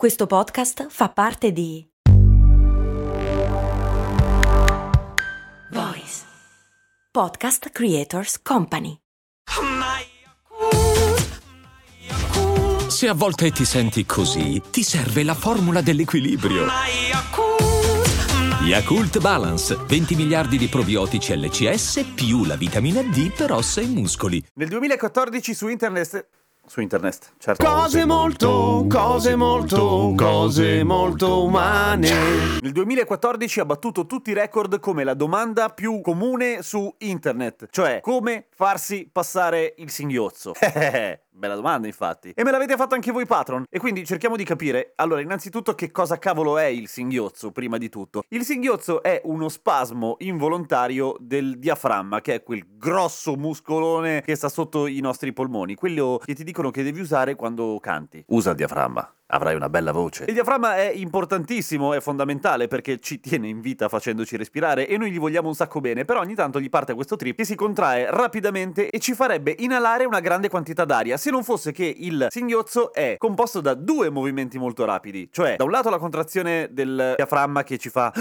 Questo podcast fa parte di Voice Podcast Creators Company. Se a volte ti senti così, ti serve la formula dell'equilibrio. Yakult Balance, 20 miliardi di probiotici LCS più la vitamina D per ossa e muscoli. Nel 2014 su internet su internet, certo. Cose molto, cose molto, cose molto umane. Nel 2014 ha battuto tutti i record come la domanda più comune su internet, cioè come farsi passare il singhiozzo. Bella domanda, infatti. E me l'avete fatto anche voi, patron. E quindi cerchiamo di capire. Allora, innanzitutto, che cosa cavolo è il singhiozzo, prima di tutto? Il singhiozzo è uno spasmo involontario del diaframma, che è quel grosso muscolone che sta sotto i nostri polmoni. Quello che ti dicono che devi usare quando canti. Usa il diaframma avrai una bella voce. Il diaframma è importantissimo, è fondamentale perché ci tiene in vita facendoci respirare e noi gli vogliamo un sacco bene, però ogni tanto gli parte questo trip che si contrae rapidamente e ci farebbe inalare una grande quantità d'aria, se non fosse che il singhiozzo è composto da due movimenti molto rapidi, cioè da un lato la contrazione del diaframma che ci fa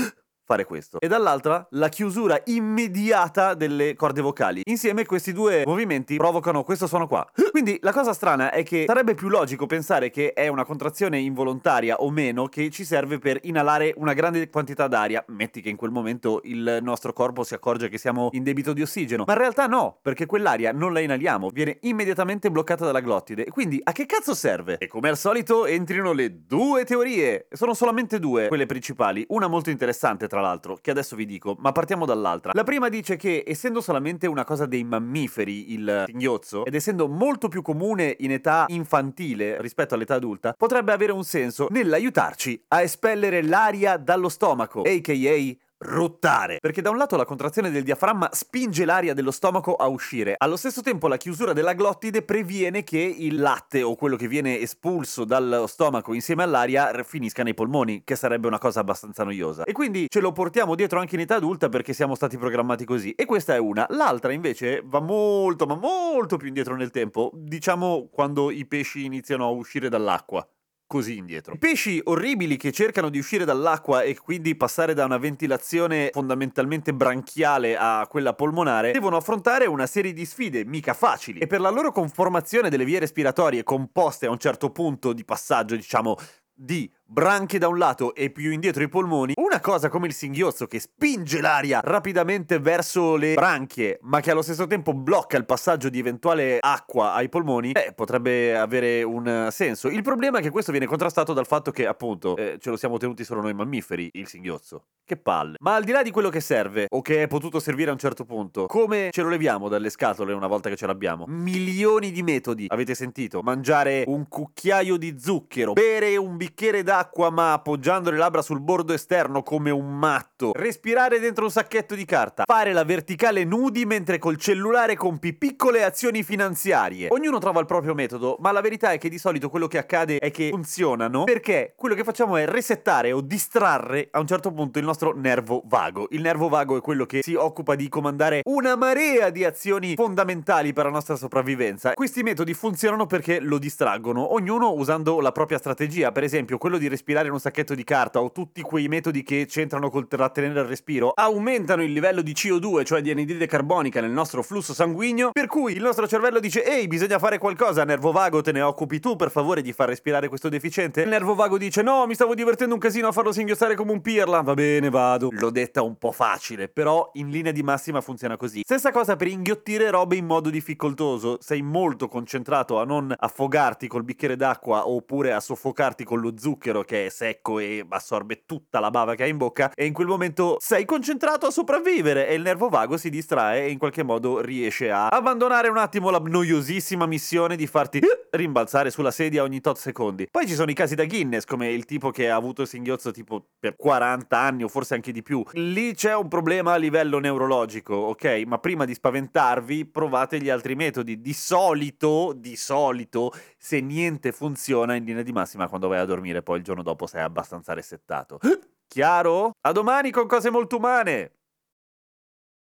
fare questo. E dall'altra la chiusura immediata delle corde vocali. Insieme questi due movimenti provocano questo suono qua. Quindi la cosa strana è che sarebbe più logico pensare che è una contrazione involontaria o meno che ci serve per inalare una grande quantità d'aria. Metti che in quel momento il nostro corpo si accorge che siamo in debito di ossigeno. Ma in realtà no, perché quell'aria non la inaliamo, viene immediatamente bloccata dalla glottide. Quindi a che cazzo serve? E come al solito entrino le due teorie. Sono solamente due, quelle principali. Una molto interessante tra tra l'altro, che adesso vi dico, ma partiamo dall'altra. La prima dice che, essendo solamente una cosa dei mammiferi il singhiozzo, ed essendo molto più comune in età infantile rispetto all'età adulta, potrebbe avere un senso nell'aiutarci a espellere l'aria dallo stomaco, a.k.a ruttare. Perché da un lato la contrazione del diaframma spinge l'aria dello stomaco a uscire, allo stesso tempo la chiusura della glottide previene che il latte o quello che viene espulso dallo stomaco insieme all'aria finisca nei polmoni, che sarebbe una cosa abbastanza noiosa. E quindi ce lo portiamo dietro anche in età adulta perché siamo stati programmati così. E questa è una. L'altra invece va molto, ma molto più indietro nel tempo, diciamo quando i pesci iniziano a uscire dall'acqua così indietro. Pesci orribili che cercano di uscire dall'acqua e quindi passare da una ventilazione fondamentalmente branchiale a quella polmonare devono affrontare una serie di sfide mica facili e per la loro conformazione delle vie respiratorie composte a un certo punto di passaggio, diciamo, di branchie da un lato e più indietro i polmoni, una cosa come il singhiozzo che spinge l'aria rapidamente verso le branchie, ma che allo stesso tempo blocca il passaggio di eventuale acqua ai polmoni, eh, potrebbe avere un senso. Il problema è che questo viene contrastato dal fatto che, appunto, eh, ce lo siamo tenuti solo noi mammiferi, il singhiozzo. Che palle. Ma al di là di quello che serve, o che è potuto servire a un certo punto, come ce lo leviamo dalle scatole una volta che ce l'abbiamo? Milioni di metodi, avete sentito? Mangiare un cucchiaio di zucchero, bere un bicchiere d'acqua, d'acqua ma appoggiando le labbra sul bordo esterno come un matto, respirare dentro un sacchetto di carta, fare la verticale nudi mentre col cellulare compi piccole azioni finanziarie. Ognuno trova il proprio metodo, ma la verità è che di solito quello che accade è che funzionano perché quello che facciamo è resettare o distrarre a un certo punto il nostro nervo vago. Il nervo vago è quello che si occupa di comandare una marea di azioni fondamentali per la nostra sopravvivenza. Questi metodi funzionano perché lo distraggono, ognuno usando la propria strategia, per esempio quello di respirare in un sacchetto di carta o tutti quei metodi che c'entrano col trattenere il respiro aumentano il livello di CO2, cioè di anidride carbonica nel nostro flusso sanguigno, per cui il nostro cervello dice ehi bisogna fare qualcosa, nervo vago te ne occupi tu per favore di far respirare questo deficiente? Il nervo vago dice no mi stavo divertendo un casino a farlo singhiozzare come un pirla, va bene vado. L'ho detta un po' facile, però in linea di massima funziona così. Stessa cosa per inghiottire robe in modo difficoltoso, sei molto concentrato a non affogarti col bicchiere d'acqua oppure a soffocarti con lo zucchero zucchero che è secco e assorbe tutta la bava che hai in bocca e in quel momento sei concentrato a sopravvivere e il nervo vago si distrae e in qualche modo riesce a abbandonare un attimo la noiosissima missione di farti rimbalzare sulla sedia ogni tot secondi. Poi ci sono i casi da Guinness come il tipo che ha avuto il singhiozzo tipo per 40 anni o forse anche di più. Lì c'è un problema a livello neurologico, ok? Ma prima di spaventarvi provate gli altri metodi. Di solito, di solito, se niente funziona in linea di massima quando vai a dormire poi il giorno dopo sei abbastanza resettato. Chiaro? A domani con cose molto umane!